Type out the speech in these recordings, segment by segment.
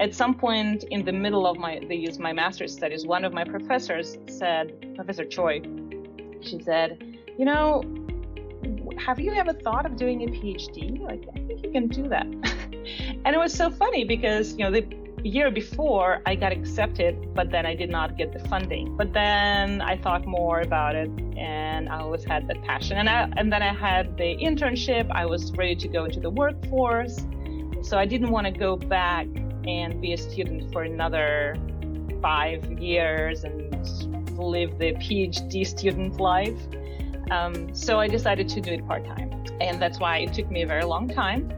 at some point in the middle of my these my master's studies, one of my professors said, Professor Choi, she said, you know, have you ever thought of doing a PhD? Like, I think you can do that. and it was so funny because, you know, the year before I got accepted, but then I did not get the funding. But then I thought more about it and I always had that passion. And, I, and then I had the internship. I was ready to go into the workforce. So I didn't want to go back and be a student for another five years and live the PhD student life. Um, so I decided to do it part time. And that's why it took me a very long time.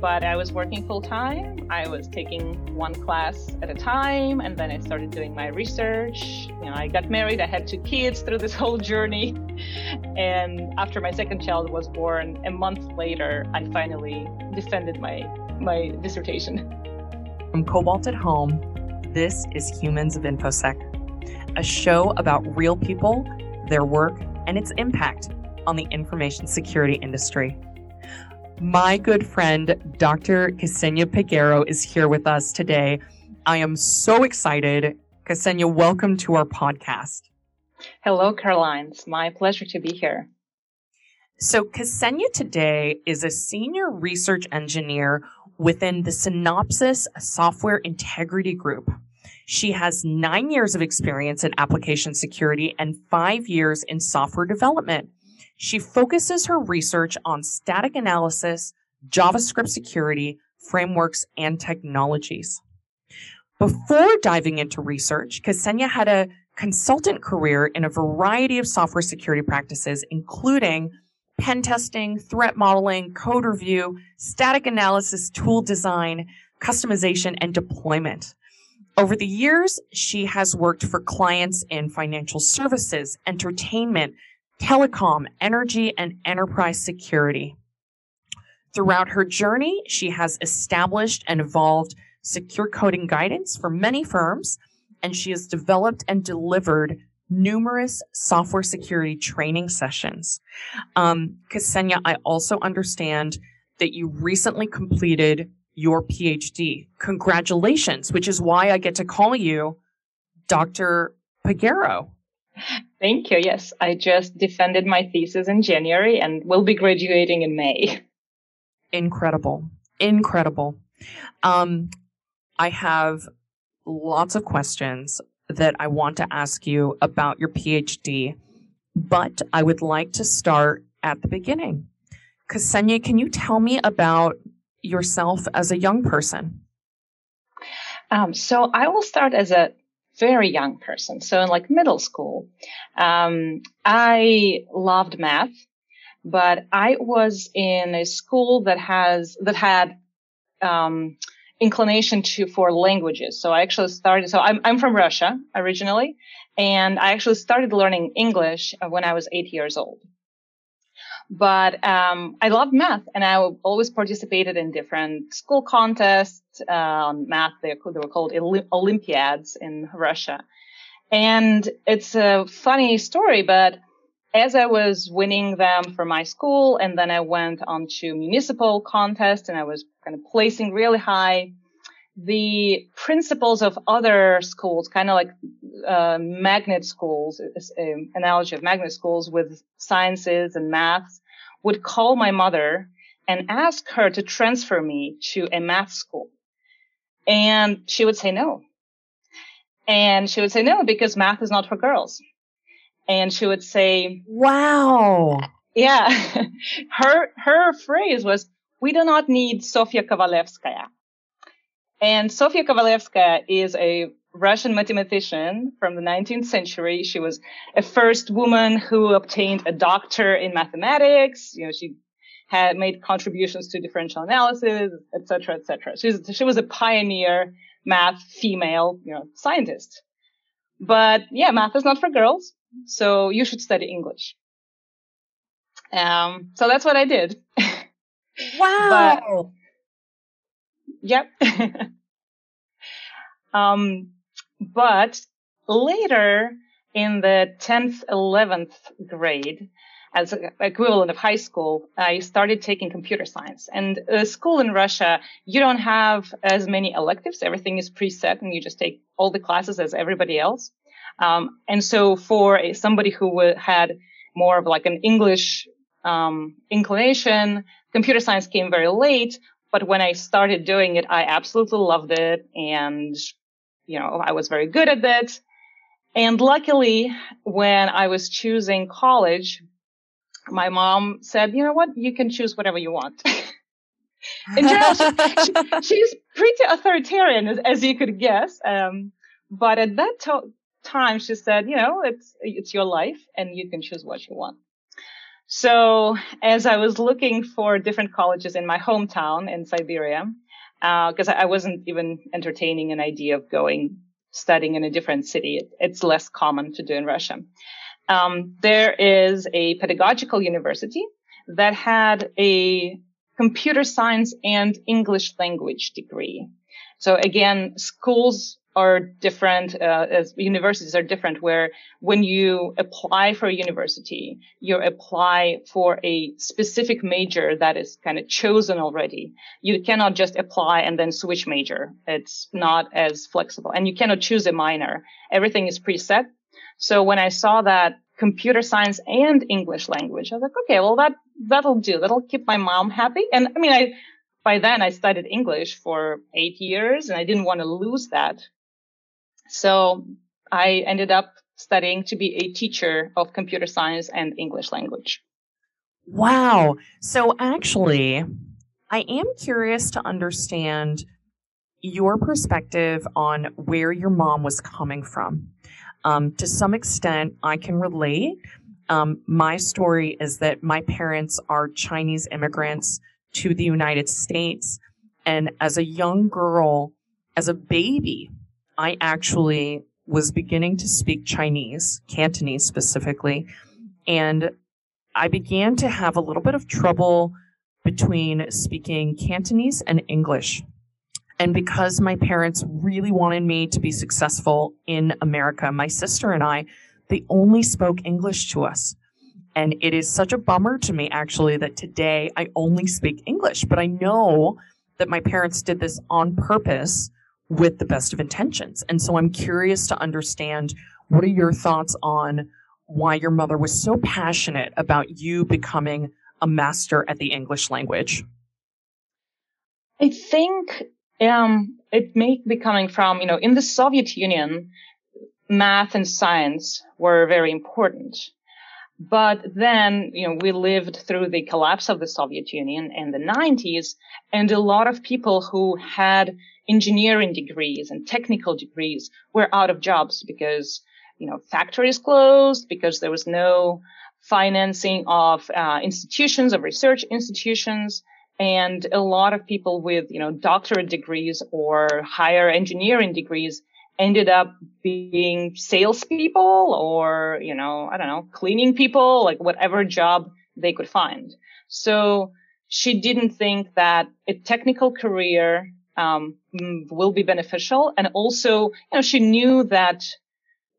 But I was working full time. I was taking one class at a time, and then I started doing my research. You know, I got married. I had two kids through this whole journey. And after my second child was born, a month later, I finally defended my my dissertation. From Cobalt at Home, this is Humans of InfoSec, a show about real people, their work, and its impact on the information security industry. My good friend, Dr. Ksenia Peguero, is here with us today. I am so excited. Ksenia, welcome to our podcast. Hello, Caroline. It's my pleasure to be here. So, Ksenia today is a senior research engineer within the Synopsys Software Integrity Group. She has nine years of experience in application security and five years in software development. She focuses her research on static analysis, JavaScript security, frameworks, and technologies. Before diving into research, Ksenia had a consultant career in a variety of software security practices, including pen testing, threat modeling, code review, static analysis, tool design, customization, and deployment. Over the years, she has worked for clients in financial services, entertainment, telecom, energy, and enterprise security. Throughout her journey, she has established and evolved secure coding guidance for many firms, and she has developed and delivered numerous software security training sessions. Um, Ksenia, I also understand that you recently completed your PhD. Congratulations, which is why I get to call you Dr. Peguero. Thank you. Yes, I just defended my thesis in January and will be graduating in May. Incredible. Incredible. Um, I have lots of questions that I want to ask you about your PhD, but I would like to start at the beginning. Ksenia, can you tell me about yourself as a young person? Um, so I will start as a very young person. So in like middle school, um, I loved math, but I was in a school that has that had um, inclination to for languages. So I actually started. So I'm I'm from Russia originally, and I actually started learning English when I was eight years old. But um, I loved math, and I always participated in different school contests uh, on math. They, they were called Olympiads in Russia. And it's a funny story, but as I was winning them for my school, and then I went on to municipal contests, and I was kind of placing really high. The principals of other schools, kind of like uh, magnet schools, an analogy of magnet schools with sciences and maths, would call my mother and ask her to transfer me to a math school. And she would say no. And she would say no because math is not for girls. And she would say, wow. Yeah. her, her phrase was, we do not need Sofia Kovalevskaya. And Sofia Kovalevskaya is a Russian mathematician from the 19th century. She was a first woman who obtained a doctor in mathematics. You know, she had made contributions to differential analysis, etc., etc. She's she was a pioneer math female, you know, scientist. But yeah, math is not for girls, so you should study English. Um, so that's what I did. Wow. but, yep. um, but later in the 10th, 11th grade, as equivalent of high school, I started taking computer science. And a school in Russia, you don't have as many electives. Everything is preset and you just take all the classes as everybody else. Um, and so for a, somebody who had more of like an English um, inclination, computer science came very late. But when I started doing it, I absolutely loved it. And, you know, I was very good at it. And luckily, when I was choosing college, my mom said, you know what, you can choose whatever you want. In general, she, she, she's pretty authoritarian, as, as you could guess. Um, but at that to- time, she said, you know, it's, it's your life and you can choose what you want. So as I was looking for different colleges in my hometown in Siberia, because uh, I wasn't even entertaining an idea of going studying in a different city. It, it's less common to do in Russia. Um, there is a pedagogical university that had a computer science and English language degree. So again, schools are different, uh, as universities are different, where when you apply for a university, you apply for a specific major that is kind of chosen already. You cannot just apply and then switch major. It's not as flexible and you cannot choose a minor. Everything is preset. So when I saw that computer science and English language, I was like, okay, well, that, that'll do. That'll keep my mom happy. And I mean, I, by then I studied English for eight years and I didn't want to lose that. So I ended up studying to be a teacher of computer science and English language. Wow. So actually, I am curious to understand your perspective on where your mom was coming from. Um, to some extent, I can relate. Um, my story is that my parents are Chinese immigrants to the United States. And as a young girl, as a baby, I actually was beginning to speak Chinese, Cantonese specifically, and I began to have a little bit of trouble between speaking Cantonese and English. And because my parents really wanted me to be successful in America, my sister and I, they only spoke English to us. And it is such a bummer to me, actually, that today I only speak English. But I know that my parents did this on purpose with the best of intentions. And so I'm curious to understand what are your thoughts on why your mother was so passionate about you becoming a master at the English language? I think um, it may be coming from, you know, in the Soviet Union, math and science were very important. But then, you know, we lived through the collapse of the Soviet Union in the 90s, and a lot of people who had engineering degrees and technical degrees were out of jobs because, you know, factories closed, because there was no financing of uh, institutions, of research institutions. And a lot of people with, you know, doctorate degrees or higher engineering degrees ended up being salespeople or, you know, I don't know, cleaning people, like whatever job they could find. So she didn't think that a technical career um, will be beneficial. And also, you know, she knew that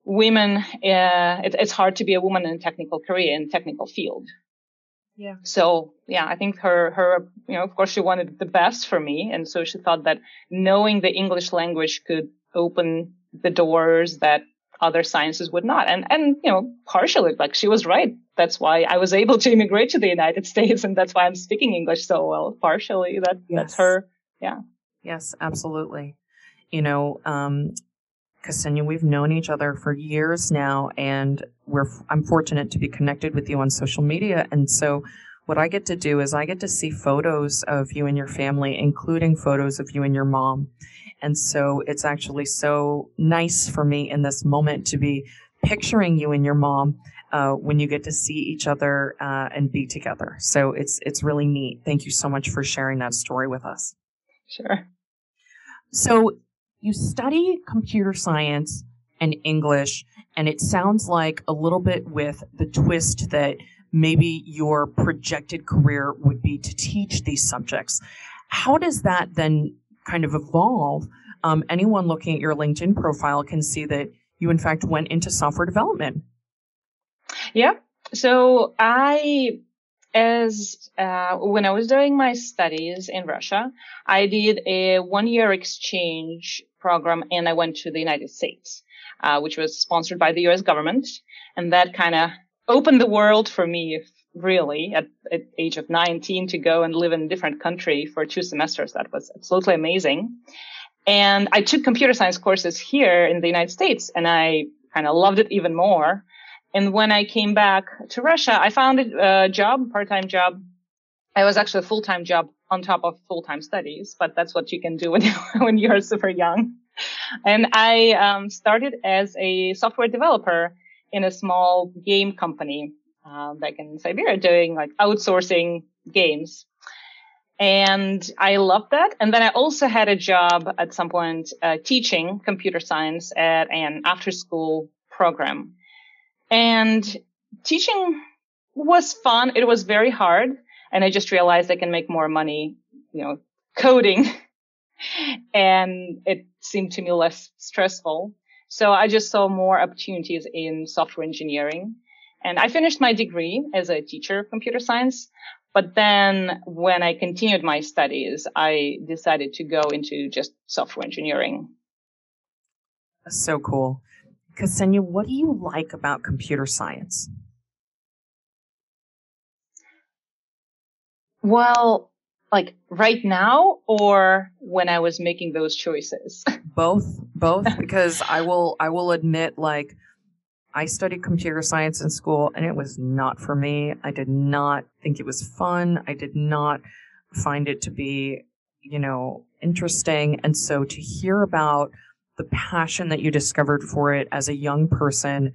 women, uh, it, it's hard to be a woman in a technical career in technical field. Yeah. So yeah, I think her, her, you know, of course she wanted the best for me. And so she thought that knowing the English language could open the doors that other sciences would not. And, and, you know, partially, like she was right. That's why I was able to immigrate to the United States. And that's why I'm speaking English so well. Partially that, yes. that's her. Yeah. Yes, absolutely. You know, um, Ksenia, we've known each other for years now, and we're I'm fortunate to be connected with you on social media. And so, what I get to do is I get to see photos of you and your family, including photos of you and your mom. And so, it's actually so nice for me in this moment to be picturing you and your mom uh, when you get to see each other uh, and be together. So it's it's really neat. Thank you so much for sharing that story with us. Sure. So you study computer science and English, and it sounds like a little bit with the twist that maybe your projected career would be to teach these subjects. How does that then kind of evolve? Um, anyone looking at your LinkedIn profile can see that you, in fact, went into software development. Yeah. so I, as uh, when I was doing my studies in Russia, I did a one-year exchange program, and I went to the United States, uh, which was sponsored by the U.S. government, and that kind of opened the world for me. Really, at, at age of 19, to go and live in a different country for two semesters, that was absolutely amazing. And I took computer science courses here in the United States, and I kind of loved it even more. And when I came back to Russia, I found a job, part-time job. I was actually a full-time job on top of full-time studies, but that's what you can do when, when you're super young. And I um, started as a software developer in a small game company uh, back in Siberia doing like outsourcing games. And I loved that. And then I also had a job at some point uh, teaching computer science at an after school program. And teaching was fun. It was very hard. And I just realized I can make more money, you know, coding. and it seemed to me less stressful. So I just saw more opportunities in software engineering. And I finished my degree as a teacher of computer science. But then when I continued my studies, I decided to go into just software engineering. So cool. Ksenia, what do you like about computer science? Well, like right now or when I was making those choices? both, both, because I will, I will admit, like, I studied computer science in school and it was not for me. I did not think it was fun. I did not find it to be, you know, interesting. And so to hear about the passion that you discovered for it as a young person,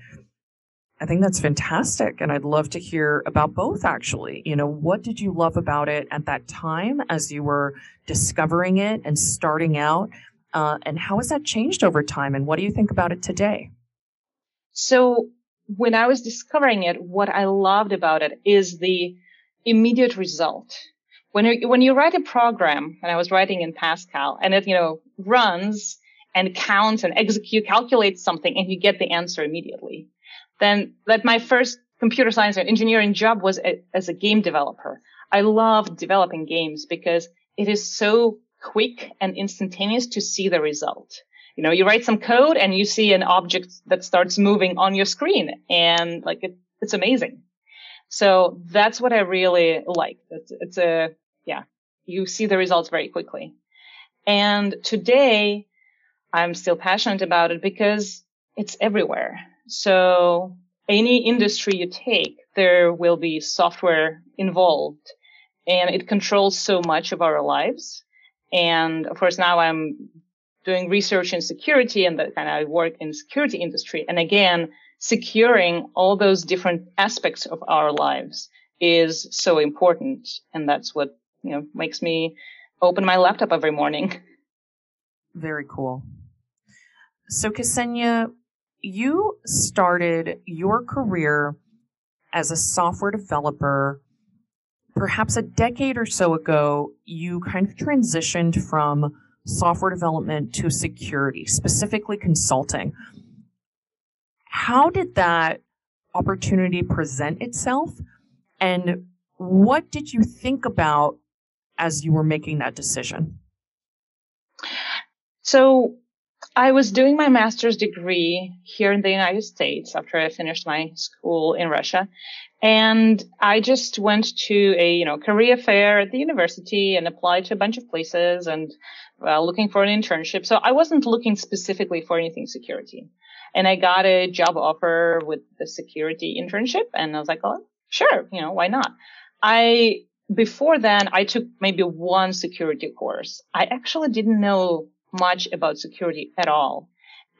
I think that's fantastic. And I'd love to hear about both actually. You know, what did you love about it at that time as you were discovering it and starting out? Uh, and how has that changed over time? And what do you think about it today? So when I was discovering it, what I loved about it is the immediate result. When you, when you write a program, and I was writing in Pascal, and it, you know, runs and count and execute, calculates something, and you get the answer immediately. Then that my first computer science and engineering job was a, as a game developer. I love developing games because it is so quick and instantaneous to see the result you know, you write some code and you see an object that starts moving on your screen and like it, it's amazing. So that's what I really like. It's, it's a, yeah, you see the results very quickly. And today I'm still passionate about it because it's everywhere. So any industry you take, there will be software involved and it controls so much of our lives. And of course, now I'm doing research in security and that kind of work in security industry. And again, securing all those different aspects of our lives is so important. And that's what, you know, makes me open my laptop every morning. Very cool. So Ksenia, you started your career as a software developer perhaps a decade or so ago. You kind of transitioned from software development to security, specifically consulting. How did that opportunity present itself? And what did you think about as you were making that decision? So, I was doing my master's degree here in the United States after I finished my school in Russia. And I just went to a, you know, career fair at the university and applied to a bunch of places and uh, looking for an internship. So I wasn't looking specifically for anything security. And I got a job offer with the security internship and I was like, oh, sure, you know, why not? I, before then, I took maybe one security course. I actually didn't know much about security at all.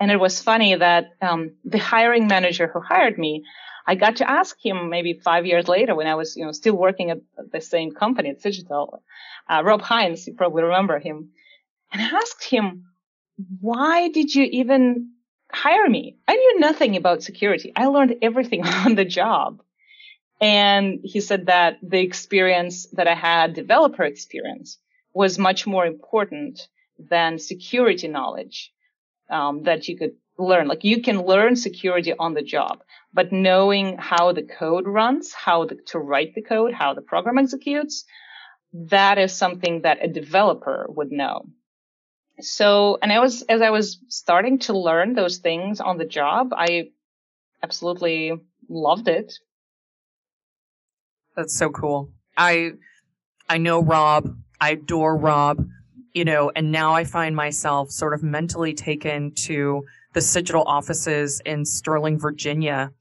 And it was funny that um, the hiring manager who hired me, I got to ask him maybe five years later when I was, you know, still working at the same company at Cigital, uh, Rob Hines, you probably remember him, and I asked him, why did you even hire me? I knew nothing about security. I learned everything on the job. And he said that the experience that I had, developer experience, was much more important than security knowledge um, that you could learn. Like you can learn security on the job, but knowing how the code runs, how the, to write the code, how the program executes, that is something that a developer would know. So, and I was, as I was starting to learn those things on the job, I absolutely loved it. That's so cool. I, I know Rob. I adore Rob, you know, and now I find myself sort of mentally taken to the Cigital offices in Sterling, Virginia.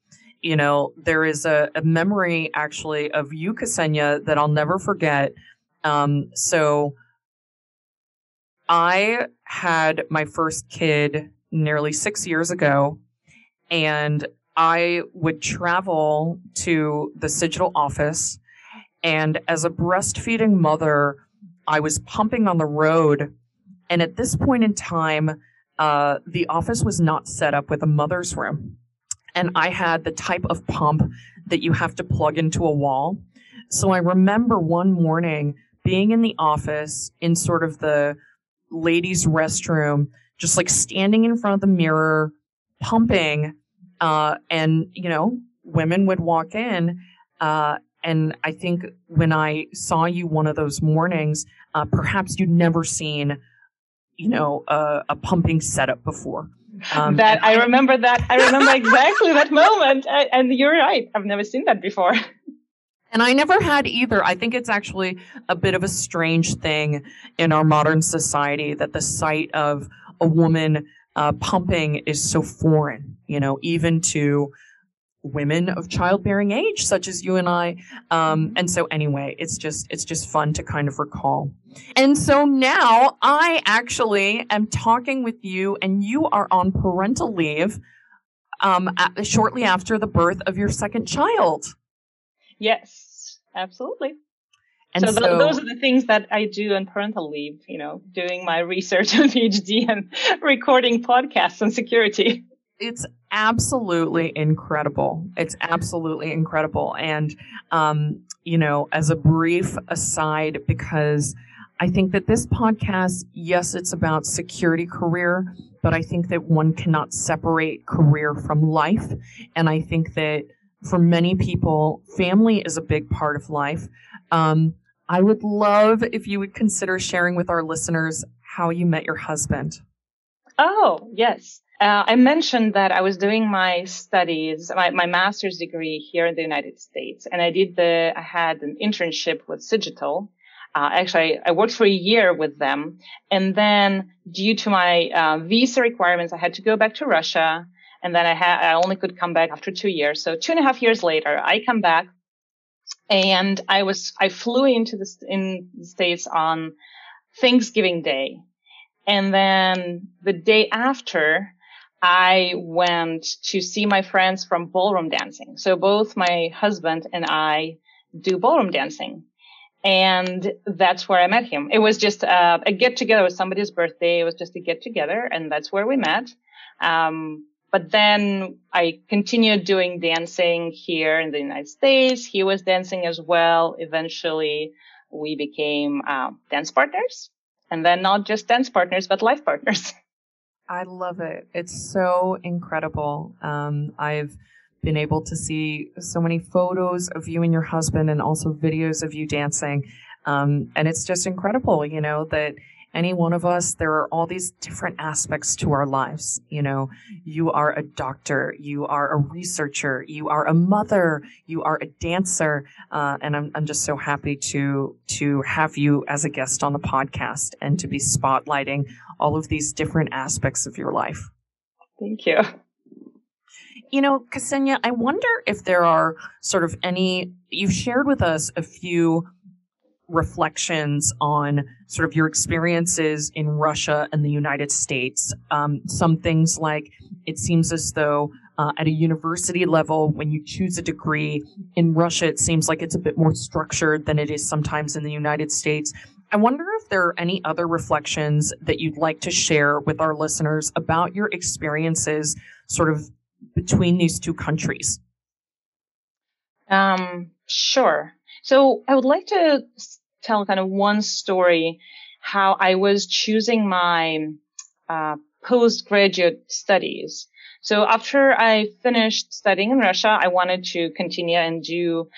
You know, there is a, a memory actually of you, Ksenia, that I'll never forget. Um, so I had my first kid nearly six years ago, and I would travel to the Cigital office. And as a breastfeeding mother, I was pumping on the road. And at this point in time, uh, the office was not set up with a mother's room. And I had the type of pump that you have to plug into a wall. So I remember one morning being in the office in sort of the ladies' restroom, just like standing in front of the mirror, pumping, uh, and you know, women would walk in. Uh, and I think when I saw you one of those mornings, uh, perhaps you'd never seen you know, a, a pumping setup before. Um, that I remember that. I remember exactly that moment. And you're right. I've never seen that before. And I never had either. I think it's actually a bit of a strange thing in our modern society that the sight of a woman uh, pumping is so foreign, you know, even to women of childbearing age, such as you and I. Um, and so anyway, it's just, it's just fun to kind of recall. And so now I actually am talking with you and you are on parental leave, um, at, shortly after the birth of your second child. Yes, absolutely. And so, so, those are the things that I do on parental leave, you know, doing my research on PhD and recording podcasts on security. It's absolutely incredible. It's absolutely incredible. And, um, you know, as a brief aside, because I think that this podcast, yes, it's about security career, but I think that one cannot separate career from life. And I think that for many people, family is a big part of life. Um, I would love if you would consider sharing with our listeners how you met your husband. Oh, yes. Uh, I mentioned that I was doing my studies, my, my master's degree here in the United States, and I did the, I had an internship with Cigital. Uh, actually, I worked for a year with them, and then due to my uh, visa requirements, I had to go back to Russia, and then I had, I only could come back after two years. So two and a half years later, I come back, and I was, I flew into the in the states on Thanksgiving Day, and then the day after. I went to see my friends from ballroom dancing. So both my husband and I do ballroom dancing. And that's where I met him. It was just uh, a get together. It was somebody's birthday. It was just a get together. And that's where we met. Um, but then I continued doing dancing here in the United States. He was dancing as well. Eventually we became uh, dance partners and then not just dance partners, but life partners. I love it. It's so incredible. Um, I've been able to see so many photos of you and your husband and also videos of you dancing. Um, and it's just incredible, you know, that any one of us, there are all these different aspects to our lives. You know, you are a doctor, you are a researcher, you are a mother, you are a dancer, uh, and I'm I'm just so happy to to have you as a guest on the podcast and to be spotlighting all of these different aspects of your life. Thank you. You know, Ksenia, I wonder if there are sort of any, you've shared with us a few reflections on sort of your experiences in Russia and the United States. Um, some things like it seems as though uh, at a university level, when you choose a degree in Russia, it seems like it's a bit more structured than it is sometimes in the United States. I wonder if there are any other reflections that you'd like to share with our listeners about your experiences sort of between these two countries. Um, sure. So I would like to tell kind of one story how I was choosing my uh, postgraduate studies. So after I finished studying in Russia, I wanted to continue and do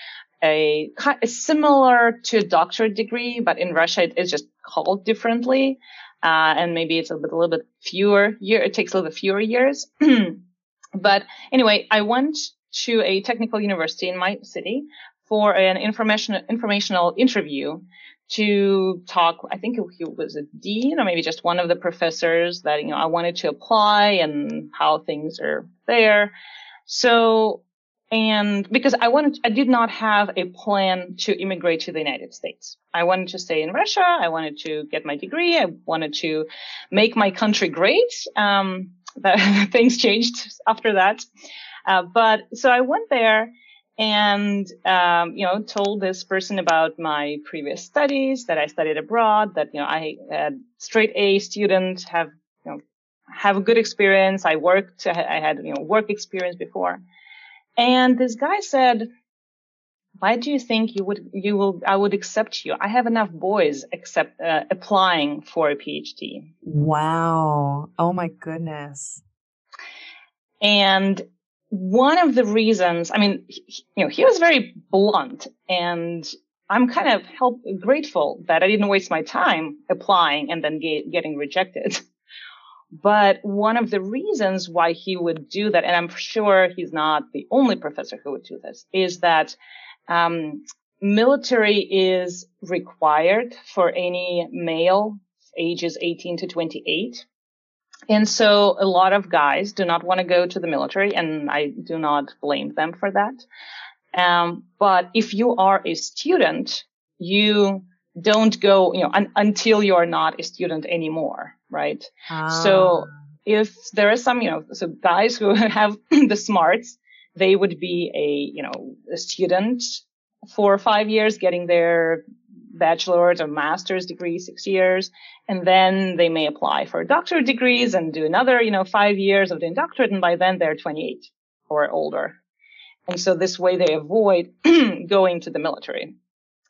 a, a similar to a doctorate degree, but in Russia it is just called differently. Uh, and maybe it's a, a little bit fewer year. It takes a little bit fewer years. but anyway, I went to a technical university in my city for an information, informational interview to talk. I think he was a dean or maybe just one of the professors that, you know, I wanted to apply and how things are there. So, and because I wanted, I did not have a plan to immigrate to the United States. I wanted to stay in Russia. I wanted to get my degree. I wanted to make my country great. Um, things changed after that. Uh, but so I went there and um, you know told this person about my previous studies that I studied abroad, that you know I had straight A student, have you know have a good experience. I worked, I had you know work experience before, and this guy said, "Why do you think you would you will I would accept you? I have enough boys accept uh, applying for a PhD." Wow! Oh my goodness! And one of the reasons, I mean, he, you know, he was very blunt and I'm kind of help, grateful that I didn't waste my time applying and then get, getting rejected. But one of the reasons why he would do that, and I'm sure he's not the only professor who would do this, is that um, military is required for any male ages 18 to 28 and so a lot of guys do not want to go to the military, and I do not blame them for that. Um, but if you are a student, you don't go, you know, un- until you are not a student anymore, right? Ah. So if there is some, you know, so guys who have the smarts, they would be a, you know, a student for five years, getting their bachelor's or master's degree, six years, and then they may apply for doctorate degrees and do another, you know, five years of doing doctorate, and by then they're 28 or older. And so this way they avoid going to the military.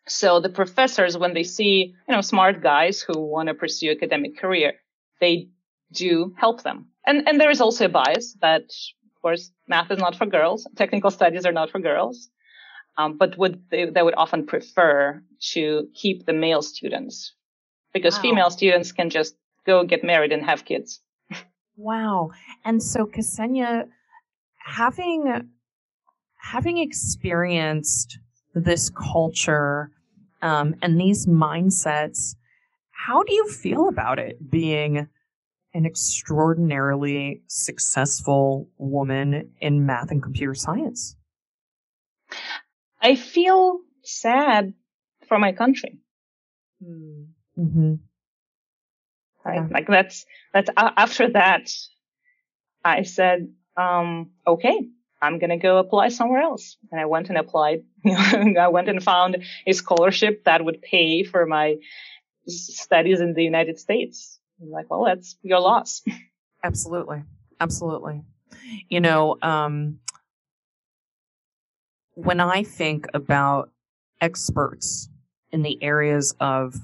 So the professors, when they see, you know, smart guys who want to pursue academic career, they do help them. And, and there is also a bias that, of course, math is not for girls. Technical studies are not for girls. Um, but would they, they would often prefer to keep the male students because wow. female students can just go get married and have kids. wow. And so Ksenia, having having experienced this culture um, and these mindsets, how do you feel about it being an extraordinarily successful woman in math and computer science? I feel sad for my country. Hmm. Mm-hmm. Right? Yeah. Like that's, that's uh, after that, I said, um, okay, I'm to go apply somewhere else. And I went and applied. I went and found a scholarship that would pay for my studies in the United States. I'm like, well, that's your loss. Absolutely. Absolutely. You know, um, when I think about experts in the areas of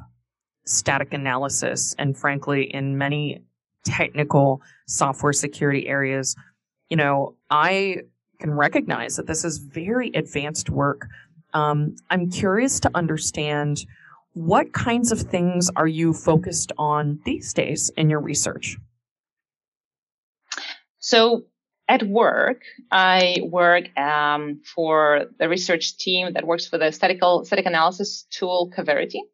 static analysis and frankly in many technical software security areas, you know, I can recognize that this is very advanced work. Um, I'm curious to understand what kinds of things are you focused on these days in your research? So at work, I work um, for the research team that works for the static analysis tool Coverity.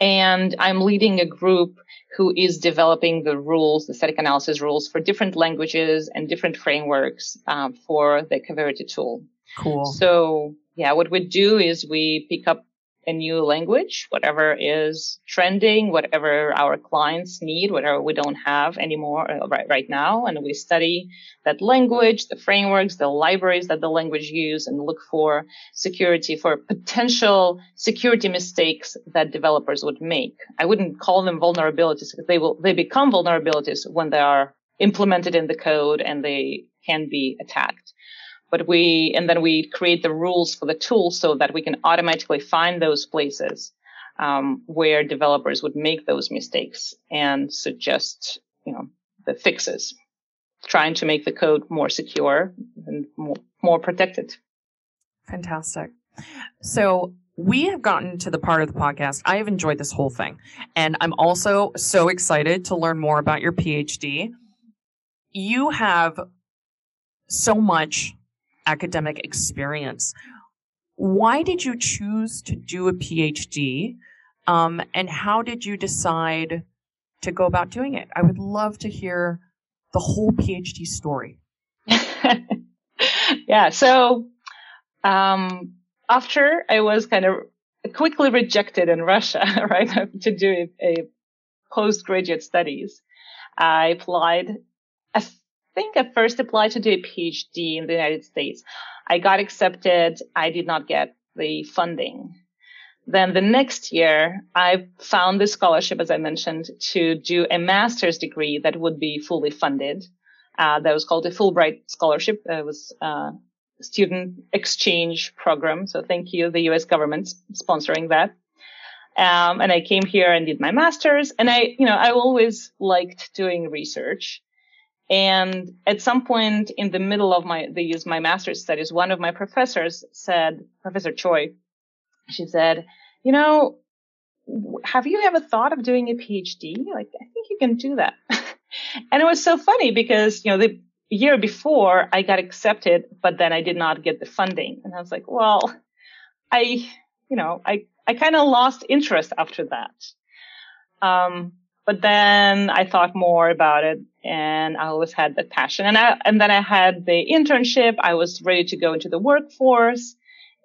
And I'm leading a group who is developing the rules, the static analysis rules for different languages and different frameworks um, for the Coverity tool. Cool. So yeah, what we do is we pick up a new language, whatever is trending, whatever our clients need, whatever we don't have anymore uh, right, right now. And we study that language, the frameworks, the libraries that the language use and look for security for potential security mistakes that developers would make. I wouldn't call them vulnerabilities because they will, they become vulnerabilities when they are implemented in the code and they can be attacked but we and then we create the rules for the tool so that we can automatically find those places um, where developers would make those mistakes and suggest you know the fixes, trying to make the code more secure and more, more protected. Fantastic. So we have gotten to the part of the podcast. I have enjoyed this whole thing. And I'm also so excited to learn more about your PhD. You have so much academic experience. Why did you choose to do a PhD? Um, and how did you decide to go about doing it? I would love to hear the whole PhD story. yeah. So, um, after I was kind of quickly rejected in Russia, right, to do a, a postgraduate studies, I applied. I think I first applied to do a PhD in the United States. I got accepted. I did not get the funding. Then the next year, I found this scholarship, as I mentioned, to do a master's degree that would be fully funded. Uh, that was called a Fulbright scholarship. It was a student exchange program. So thank you, the U.S. government sponsoring that. Um, and I came here and did my master's. And I, you know, I always liked doing research. And at some point in the middle of my these my master's studies, one of my professors said, Professor Choi, she said, you know, have you ever thought of doing a PhD? Like, I think you can do that. and it was so funny because, you know, the year before I got accepted, but then I did not get the funding. And I was like, well, I, you know, I, I kind of lost interest after that. Um, but then I thought more about it and I always had that passion. And I, and then I had the internship. I was ready to go into the workforce.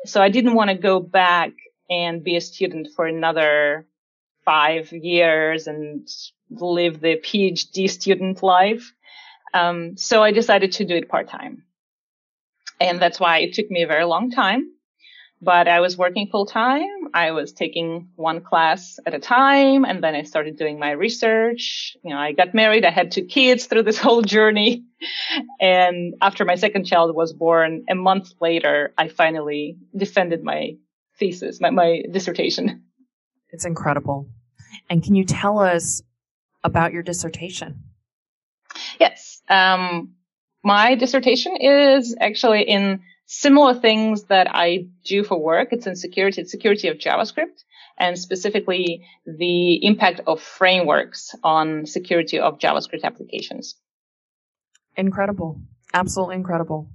So I didn't want to go back and be a student for another five years and live the PhD student life. Um, so I decided to do it part time. And that's why it took me a very long time. But I was working full time. I was taking one class at a time. And then I started doing my research. You know, I got married. I had two kids through this whole journey. And after my second child was born, a month later, I finally defended my thesis, my, my dissertation. It's incredible. And can you tell us about your dissertation? Yes. Um, my dissertation is actually in similar things that I do for work. It's in security, it's security of JavaScript and specifically the impact of frameworks on security of JavaScript applications. Incredible. Absolutely incredible.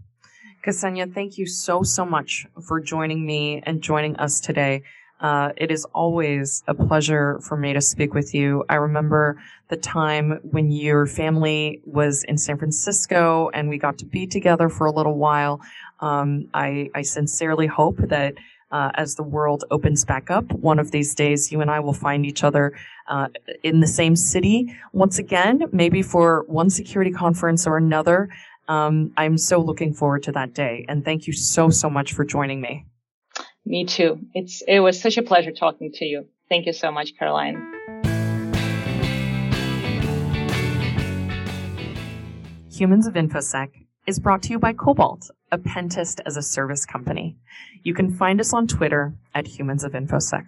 Ksenia, thank you so, so much for joining me and joining us today. Uh, it is always a pleasure for me to speak with you. I remember the time when your family was in San Francisco and we got to be together for a little while. Um, I, I, sincerely hope that uh, as the world opens back up, one of these days you and I will find each other uh, in the same city once again, maybe for one security conference or another. Um, I'm so looking forward to that day. And thank you so, so much for joining me. Me too. It's it was such a pleasure talking to you. Thank you so much, Caroline. Humans of InfoSec is brought to you by Cobalt, a pentest as a service company. You can find us on Twitter at Humans of InfoSec.